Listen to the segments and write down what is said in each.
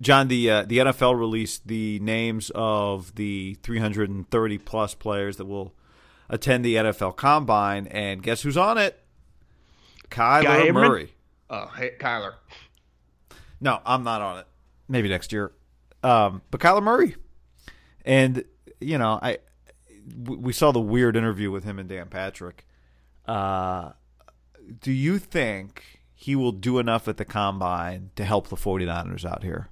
John, the uh, the NFL released the names of the 330 plus players that will attend the NFL Combine, and guess who's on it? Kyler Murray. Oh, hey, Kyler. No, I'm not on it. Maybe next year. Um, but Kyler Murray, and you know, I we saw the weird interview with him and Dan Patrick. Uh, do you think he will do enough at the combine to help the 49ers out here?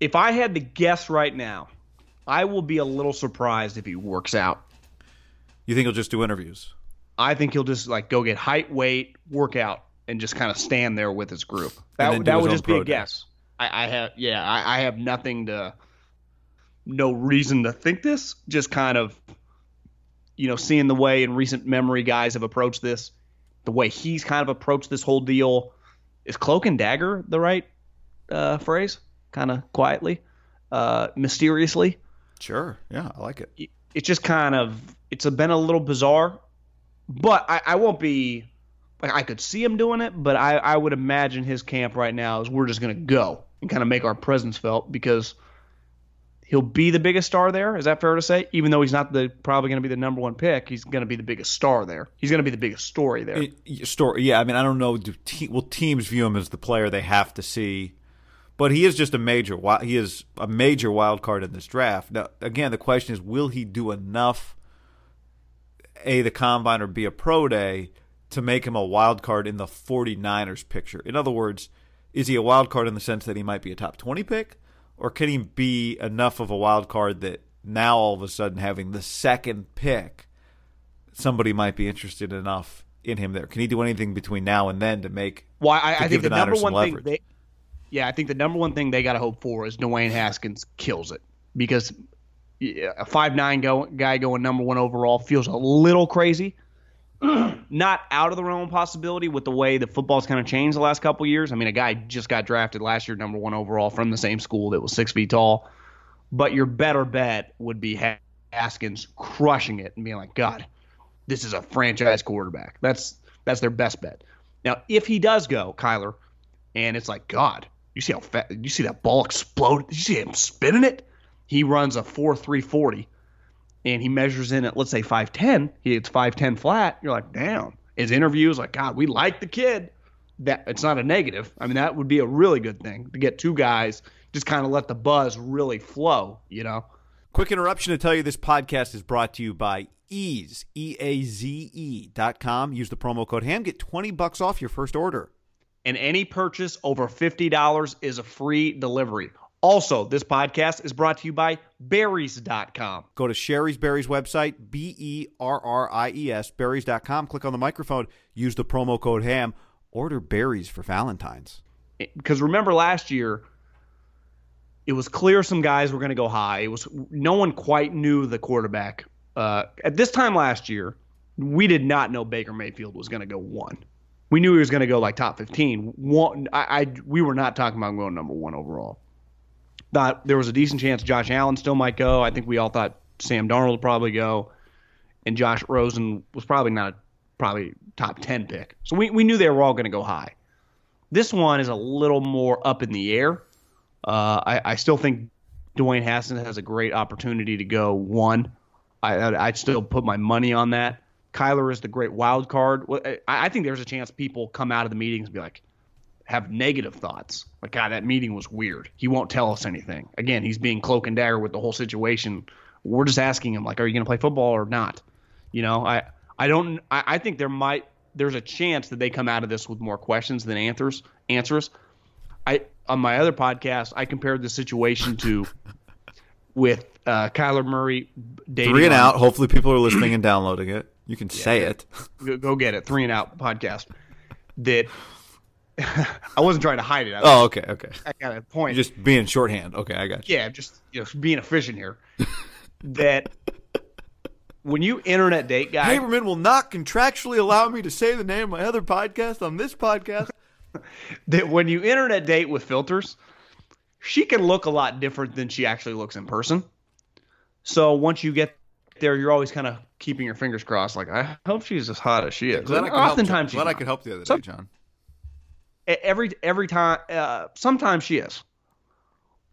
If I had to guess right now, I will be a little surprised if he works out. You think he'll just do interviews? I think he'll just like go get height, weight, workout, and just kind of stand there with his group. That that would just be a day. guess. I, I, have yeah, I, I have nothing to, no reason to think this. Just kind of, you know, seeing the way in recent memory guys have approached this, the way he's kind of approached this whole deal. Is cloak and dagger the right uh, phrase? Kind of quietly, uh, mysteriously. Sure. Yeah, I like it. It's just kind of it's a, been a little bizarre, but I, I won't be like I could see him doing it, but I, I would imagine his camp right now is we're just gonna go and kind of make our presence felt because he'll be the biggest star there. Is that fair to say? Even though he's not the probably going to be the number one pick, he's going to be the biggest star there. He's going to be the biggest story there. story, yeah. I mean, I don't know. Do te- will teams view him as the player they have to see but he is just a major. He is a major wild card in this draft. Now, again, the question is, will he do enough? A the combine or be a pro day to make him a wild card in the 49ers picture. In other words, is he a wild card in the sense that he might be a top 20 pick or can he be enough of a wild card that now all of a sudden having the second pick somebody might be interested enough in him there. Can he do anything between now and then to make Well, I, I think the, the number one thing they yeah, I think the number one thing they got to hope for is Dwayne Haskins kills it because a five nine go, guy going number one overall feels a little crazy. Not out of the realm of possibility with the way the football's kind of changed the last couple years. I mean, a guy just got drafted last year, number one overall from the same school that was six feet tall. But your better bet would be Haskins crushing it and being like, God, this is a franchise quarterback. That's that's their best bet. Now, if he does go, Kyler, and it's like, God, you see how fast? You see that ball explode? You see him spinning it? He runs a four three forty, and he measures in at let's say five ten. He hits five ten flat. You're like, damn. His interview is like, God, we like the kid. That it's not a negative. I mean, that would be a really good thing to get two guys just kind of let the buzz really flow. You know. Quick interruption to tell you this podcast is brought to you by Eaze, E A Z E dot com. Use the promo code HAM, get 20 bucks off your first order and any purchase over $50 is a free delivery. Also, this podcast is brought to you by berries.com. Go to Shari's Berries website, B E R R I E S, berries.com. Click on the microphone, use the promo code HAM, order berries for Valentine's. Because remember last year, it was clear some guys were going to go high. It was no one quite knew the quarterback. Uh, at this time last year, we did not know Baker Mayfield was going to go one. We knew he was going to go like top 15. One, I, I, we were not talking about going number one overall. Thought there was a decent chance Josh Allen still might go. I think we all thought Sam Darnold would probably go, and Josh Rosen was probably not a probably top 10 pick. So we, we knew they were all going to go high. This one is a little more up in the air. Uh, I, I still think Dwayne Haskins has a great opportunity to go one. I, I'd still put my money on that. Kyler is the great wild card. I think there's a chance people come out of the meetings and be like, have negative thoughts. Like, God, that meeting was weird. He won't tell us anything. Again, he's being cloak and dagger with the whole situation. We're just asking him, like, are you going to play football or not? You know, I, I don't. I, I think there might. There's a chance that they come out of this with more questions than answers. Answers. I on my other podcast, I compared the situation to with uh, Kyler Murray dating three and on, out. Hopefully, people are listening and downloading it. You can yeah, say it. Go, go get it. Three and out podcast. That I wasn't trying to hide it. I oh, okay, okay. I got a point. You're just being shorthand. Okay, I got you. Yeah, just you know, being efficient here. that when you internet date guy, Haberman will not contractually allow me to say the name of my other podcast on this podcast. that when you internet date with filters, she can look a lot different than she actually looks in person. So once you get there, you're always kind of keeping your fingers crossed. Like, I hope she's as hot as she is. Glad I oftentimes, help, glad I could help the other day, John. Every every time, uh, sometimes she is.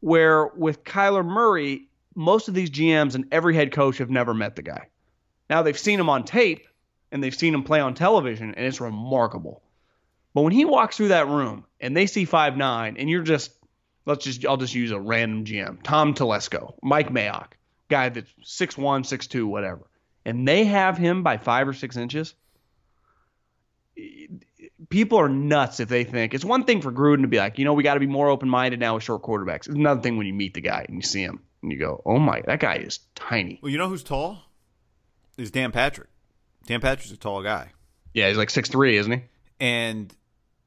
Where with Kyler Murray, most of these GMs and every head coach have never met the guy. Now they've seen him on tape and they've seen him play on television, and it's remarkable. But when he walks through that room and they see five nine, and you're just let's just I'll just use a random GM, Tom Telesco, Mike Mayock, guy that's six one, six two, whatever, and they have him by five or six inches. People are nuts if they think it's one thing for Gruden to be like, you know, we got to be more open minded now with short quarterbacks. It's another thing when you meet the guy and you see him and you go, oh my, that guy is tiny. Well, you know who's tall? is Dan Patrick. Dan Patrick's a tall guy. Yeah, he's like six three, isn't he? And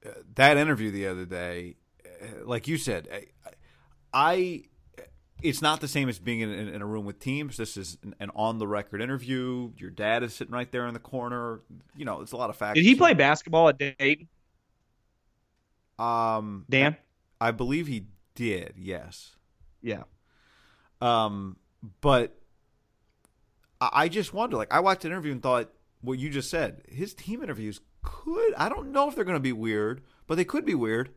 uh, that interview the other day, uh, like you said, I, I it's not the same as being in, in, a room with teams. This is an, an, on the record interview. Your dad is sitting right there in the corner. You know, it's a lot of facts. Did he play basketball at Dayton? Um, Dan, I believe he did. Yes. Yeah. Um, but I just wonder. Like, I watched an interview and thought what you just said. His team interviews could. I don't know if they're going to be weird, but they could be weird.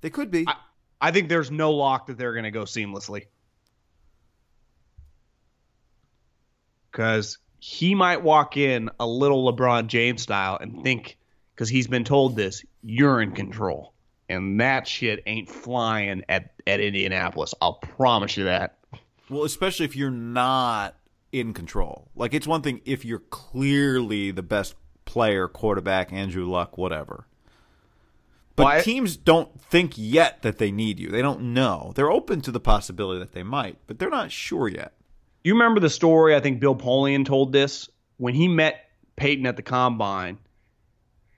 They could be. I, I think there's no lock that they're going to go seamlessly. Because he might walk in a little LeBron James style and think, because he's been told this, you're in control. And that shit ain't flying at, at Indianapolis. I'll promise you that. Well, especially if you're not in control. Like it's one thing if you're clearly the best player, quarterback, Andrew Luck, whatever. But well, I, teams don't think yet that they need you. They don't know. They're open to the possibility that they might, but they're not sure yet. You remember the story? I think Bill Polian told this when he met Peyton at the combine.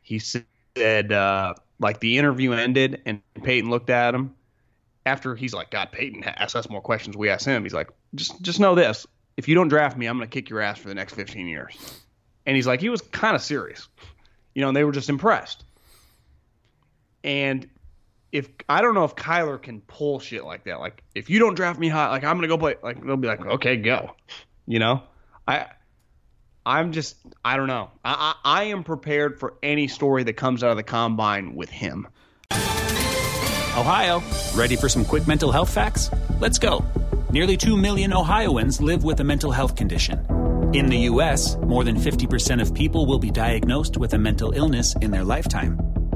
He said, uh, like the interview ended, and Peyton looked at him. After he's like, God, Peyton asked us more questions. We asked him. He's like, just just know this: if you don't draft me, I'm to kick your ass for the next 15 years. And he's like, he was kind of serious, you know, and they were just impressed. And if I don't know if Kyler can pull shit like that, like if you don't draft me high, like I'm gonna go play, like they'll be like, okay, go, you know, I, I'm just, I don't know, I, I, I am prepared for any story that comes out of the combine with him. Ohio, ready for some quick mental health facts? Let's go. Nearly 2 million Ohioans live with a mental health condition. In the U.S., more than 50% of people will be diagnosed with a mental illness in their lifetime.